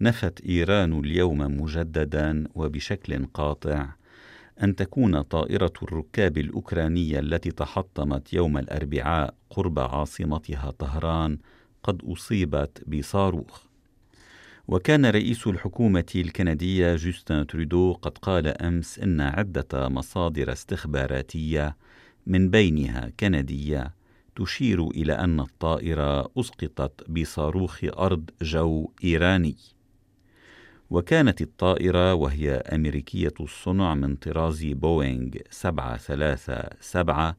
نفت إيران اليوم مجددا وبشكل قاطع. أن تكون طائرة الركاب الأوكرانية التي تحطمت يوم الأربعاء قرب عاصمتها طهران قد أصيبت بصاروخ. وكان رئيس الحكومة الكندية جوستن ترودو قد قال أمس إن عدة مصادر استخباراتية من بينها كندية تشير إلى أن الطائرة أسقطت بصاروخ أرض جو إيراني. وكانت الطائرة وهي أمريكية الصنع من طراز بوينغ 737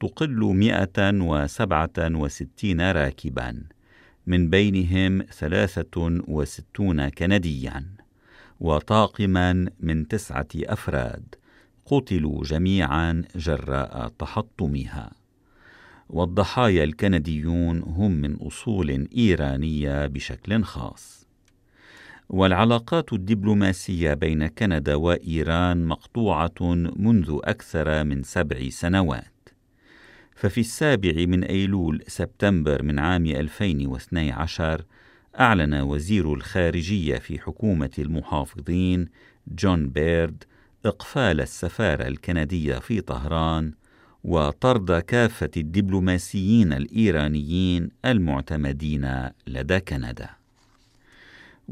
تقل 167 راكباً من بينهم ثلاثة وستون كنديا وطاقما من تسعة أفراد قتلوا جميعا جراء تحطمها. والضحايا الكنديون هم من أصول إيرانية بشكل خاص. والعلاقات الدبلوماسية بين كندا وإيران مقطوعة منذ أكثر من سبع سنوات ففي السابع من أيلول سبتمبر من عام 2012 أعلن وزير الخارجية في حكومة المحافظين جون بيرد إقفال السفارة الكندية في طهران وطرد كافة الدبلوماسيين الإيرانيين المعتمدين لدى كندا.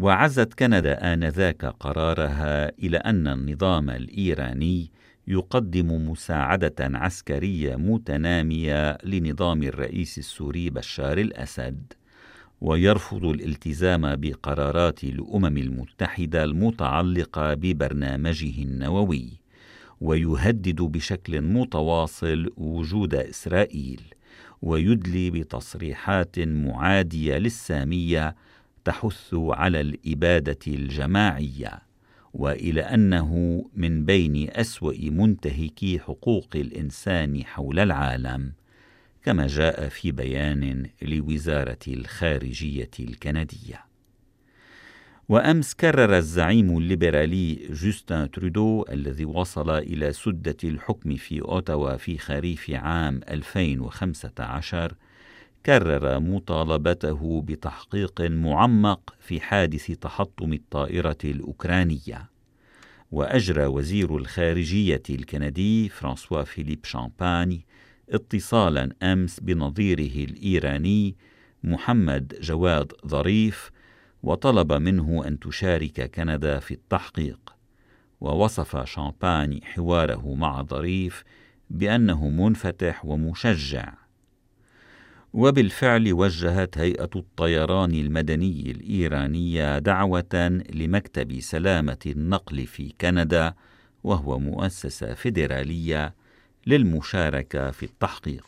وعزت كندا آنذاك قرارها إلى أن النظام الإيراني يقدم مساعدة عسكرية متنامية لنظام الرئيس السوري بشار الأسد ويرفض الالتزام بقرارات الأمم المتحدة المتعلقة ببرنامجه النووي ويهدد بشكل متواصل وجود إسرائيل ويدلي بتصريحات معادية للسامية تحث على الإبادة الجماعية وإلى أنه من بين أسوأ منتهكي حقوق الإنسان حول العالم كما جاء في بيان لوزارة الخارجية الكندية. وأمس كرر الزعيم الليبرالي جوستن ترودو الذي وصل إلى سدة الحكم في أوتاوا في خريف عام 2015 كرر مطالبته بتحقيق معمق في حادث تحطم الطائرة الأوكرانية. وأجرى وزير الخارجية الكندي فرانسوا فيليب شامباني اتصالا أمس بنظيره الإيراني محمد جواد ظريف وطلب منه أن تشارك كندا في التحقيق. ووصف شامباني حواره مع ظريف بأنه منفتح ومشجع. وبالفعل وجهت هيئة الطيران المدني الإيرانية دعوة لمكتب سلامة النقل في كندا وهو مؤسسة فيدرالية للمشاركة في التحقيق.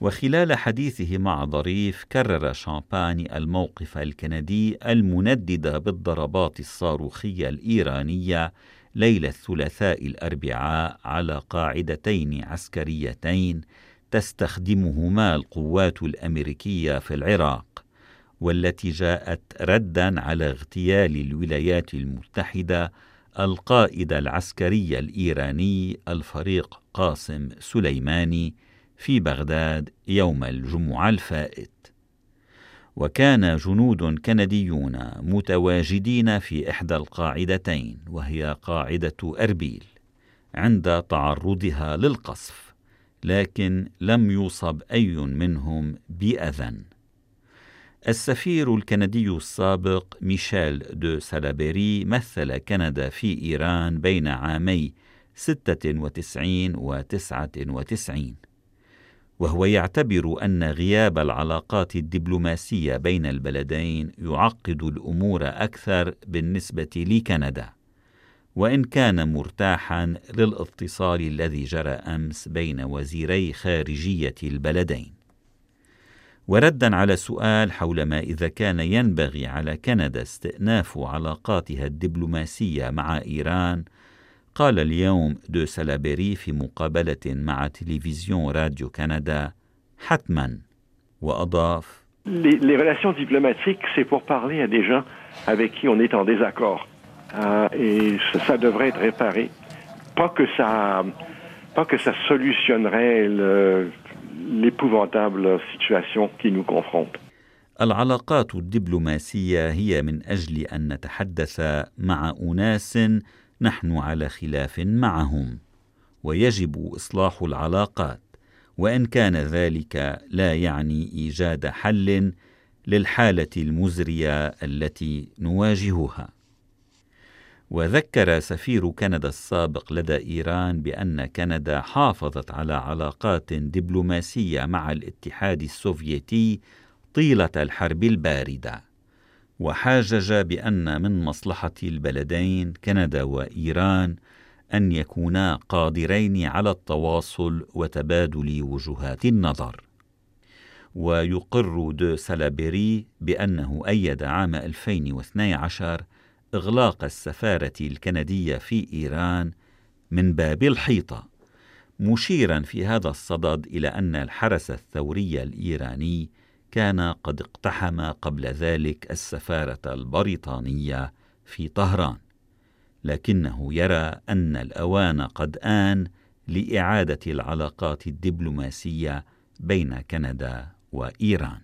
وخلال حديثه مع ظريف كرر شامباني الموقف الكندي المندد بالضربات الصاروخية الإيرانية ليلة الثلاثاء الأربعاء على قاعدتين عسكريتين تستخدمهما القوات الأمريكية في العراق والتي جاءت ردا على اغتيال الولايات المتحدة القائد العسكري الإيراني الفريق قاسم سليماني في بغداد يوم الجمعة الفائت. وكان جنود كنديون متواجدين في إحدى القاعدتين وهي قاعدة أربيل عند تعرضها للقصف. لكن لم يصب أي منهم بأذى السفير الكندي السابق ميشيل دو سالابيري مثل كندا في إيران بين عامي 96 و 99 وهو يعتبر أن غياب العلاقات الدبلوماسية بين البلدين يعقد الأمور أكثر بالنسبة لكندا. وإن كان مرتاحا للاتصال الذي جرى أمس بين وزيري خارجية البلدين وردا على سؤال حول ما إذا كان ينبغي على كندا استئناف علاقاتها الدبلوماسية مع إيران قال اليوم دو سالابيري في مقابلة مع تلفزيون راديو كندا حتما وأضاف Les, les relations diplomatiques, c'est pour parler à des gens avec qui on est en désaccord. Euh, et ça, ça, devrait être réparé. Pas que ça, pas que ça solutionnerait l'épouvantable situation qui nous confronte. العلاقات الدبلوماسية هي من أجل أن نتحدث مع أناس نحن على خلاف معهم ويجب إصلاح العلاقات وإن كان ذلك لا يعني إيجاد حل للحالة المزرية التي نواجهها وذكر سفير كندا السابق لدى إيران بأن كندا حافظت على علاقات دبلوماسية مع الاتحاد السوفيتي طيلة الحرب الباردة. وحاجج بأن من مصلحة البلدين كندا وإيران أن يكونا قادرين على التواصل وتبادل وجهات النظر. ويقر دو سالابيري بأنه أيد عام 2012 إغلاق السفارة الكندية في إيران من باب الحيطة مشيرا في هذا الصدد إلى أن الحرس الثوري الإيراني كان قد اقتحم قبل ذلك السفارة البريطانية في طهران. لكنه يرى أن الأوان قد آن لإعادة العلاقات الدبلوماسية بين كندا وإيران.